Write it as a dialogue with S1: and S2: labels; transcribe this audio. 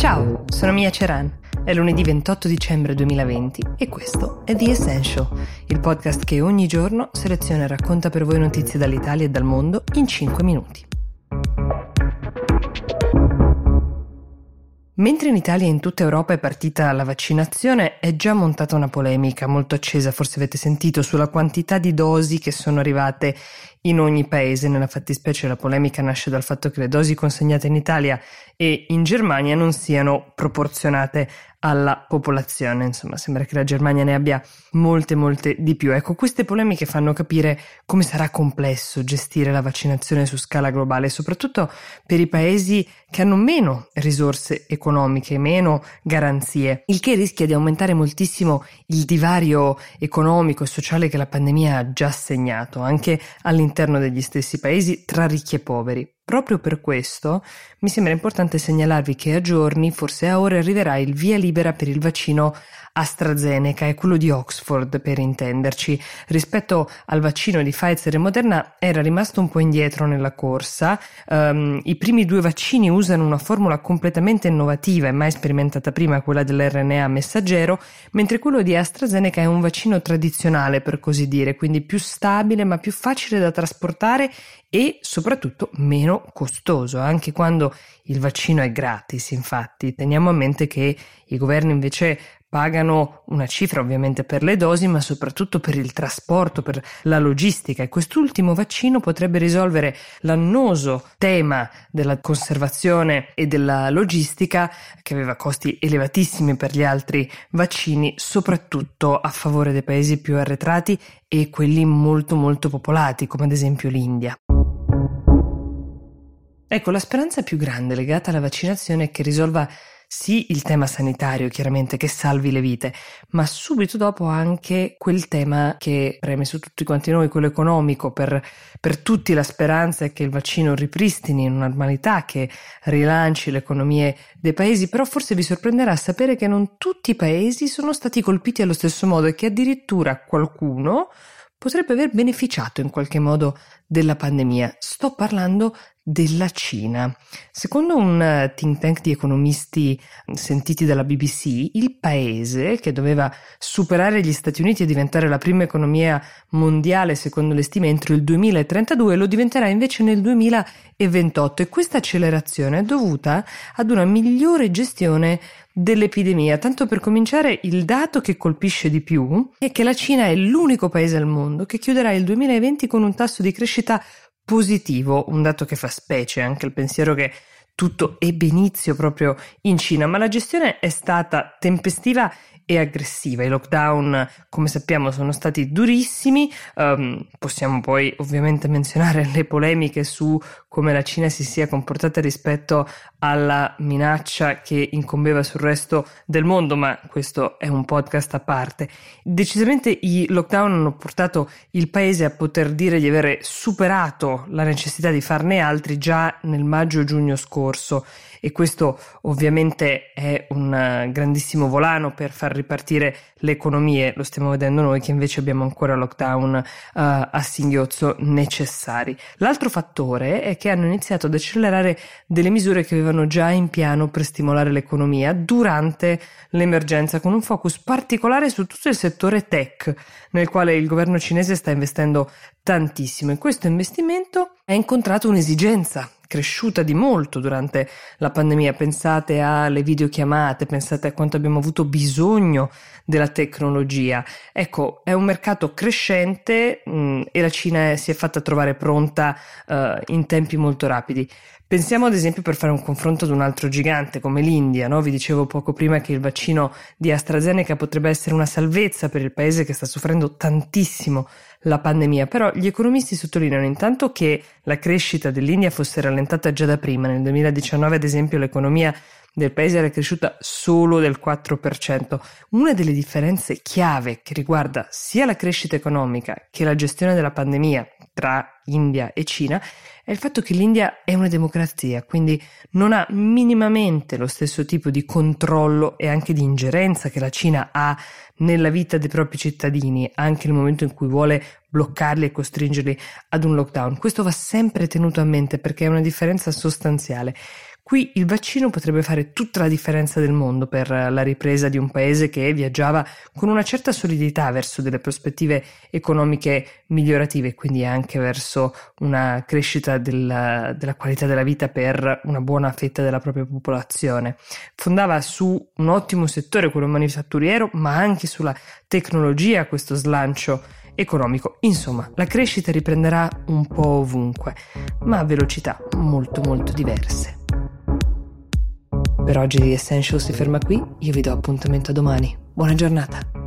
S1: Ciao, sono Mia Ceran. È lunedì 28 dicembre 2020 e questo è The Essential, il podcast che ogni giorno seleziona e racconta per voi notizie dall'Italia e dal mondo in 5 minuti. Mentre in Italia e in tutta Europa è partita la vaccinazione, è già montata una polemica molto accesa, forse avete sentito, sulla quantità di dosi che sono arrivate in ogni paese. Nella fattispecie la polemica nasce dal fatto che le dosi consegnate in Italia e in Germania non siano proporzionate alla popolazione. Insomma, sembra che la Germania ne abbia molte, molte di più. Ecco, queste polemiche fanno capire come sarà complesso gestire la vaccinazione su scala globale, soprattutto per i paesi che hanno meno risorse economiche, meno garanzie, il che rischia di aumentare moltissimo il divario economico e sociale che la pandemia ha già segnato, anche all'interno degli stessi paesi, tra ricchi e poveri. Proprio per questo mi sembra importante segnalarvi che a giorni, forse a ore, arriverà il via libera per il vaccino AstraZeneca e quello di Oxford per intenderci. Rispetto al vaccino di Pfizer e Moderna era rimasto un po' indietro nella corsa. Um, I primi due vaccini usano una formula completamente innovativa e mai sperimentata prima, quella dell'RNA messaggero, mentre quello di AstraZeneca è un vaccino tradizionale per così dire, quindi più stabile ma più facile da trasportare e soprattutto meno costoso, anche quando il vaccino è gratis, infatti. Teniamo a mente che i governi invece pagano una cifra ovviamente per le dosi, ma soprattutto per il trasporto, per la logistica e quest'ultimo vaccino potrebbe risolvere l'annoso tema della conservazione e della logistica che aveva costi elevatissimi per gli altri vaccini, soprattutto a favore dei paesi più arretrati e quelli molto molto popolati, come ad esempio l'India. Ecco, la speranza più grande legata alla vaccinazione è che risolva sì il tema sanitario, chiaramente, che salvi le vite, ma subito dopo anche quel tema che preme su tutti quanti noi, quello economico, per, per tutti la speranza è che il vaccino ripristini una normalità, che rilanci le economie dei paesi, però forse vi sorprenderà sapere che non tutti i paesi sono stati colpiti allo stesso modo e che addirittura qualcuno potrebbe aver beneficiato in qualche modo della pandemia. Sto parlando della Cina. Secondo un eh, think tank di economisti sentiti dalla BBC, il paese che doveva superare gli Stati Uniti e diventare la prima economia mondiale secondo le stime entro il 2032 lo diventerà invece nel 2028 e questa accelerazione è dovuta ad una migliore gestione dell'epidemia. Tanto per cominciare, il dato che colpisce di più è che la Cina è l'unico paese al mondo che chiuderà il 2020 con un tasso di crescita positivo, un dato che fa specie anche il pensiero che tutto ebbe inizio proprio in Cina, ma la gestione è stata tempestiva e aggressiva. I lockdown, come sappiamo, sono stati durissimi. Um, possiamo poi ovviamente menzionare le polemiche su come la Cina si sia comportata rispetto alla minaccia che incombeva sul resto del mondo, ma questo è un podcast a parte. Decisamente i lockdown hanno portato il paese a poter dire di avere superato la necessità di farne altri già nel maggio-giugno scorso e questo ovviamente è un grandissimo volano per far ripartire le economie, lo stiamo vedendo noi che invece abbiamo ancora lockdown uh, a singhiozzo necessari. L'altro fattore è che hanno iniziato ad accelerare delle misure che avevano già in piano per stimolare l'economia durante l'emergenza con un focus particolare su tutto il settore tech nel quale il governo cinese sta investendo tantissimo e questo investimento ha incontrato un'esigenza cresciuta di molto durante la pandemia. Pensate alle videochiamate, pensate a quanto abbiamo avuto bisogno della tecnologia. Ecco, è un mercato crescente mh, mm, e la Cina si è fatta trovare pronta uh, in tempi molto rapidi. Pensiamo ad esempio per fare un confronto ad un altro gigante come l'India, no? vi dicevo poco prima che il vaccino di AstraZeneca potrebbe essere una salvezza per il paese che sta soffrendo tantissimo la pandemia, però gli economisti sottolineano intanto che la crescita dell'India fosse rallentata già da prima, nel 2019 ad esempio l'economia del paese era cresciuta solo del 4%. Una delle differenze chiave che riguarda sia la crescita economica che la gestione della pandemia tra India e Cina è il fatto che l'India è una democrazia, quindi non ha minimamente lo stesso tipo di controllo e anche di ingerenza che la Cina ha nella vita dei propri cittadini, anche nel momento in cui vuole bloccarli e costringerli ad un lockdown. Questo va sempre tenuto a mente perché è una differenza sostanziale. Qui il vaccino potrebbe fare tutta la differenza del mondo per la ripresa di un paese che viaggiava con una certa solidità verso delle prospettive economiche migliorative, quindi anche verso una crescita della, della qualità della vita per una buona fetta della propria popolazione. Fondava su un ottimo settore, quello manifatturiero, ma anche sulla tecnologia questo slancio economico. Insomma, la crescita riprenderà un po' ovunque, ma a velocità molto molto diverse. Per oggi Essential si ferma qui, io vi do appuntamento a domani. Buona giornata!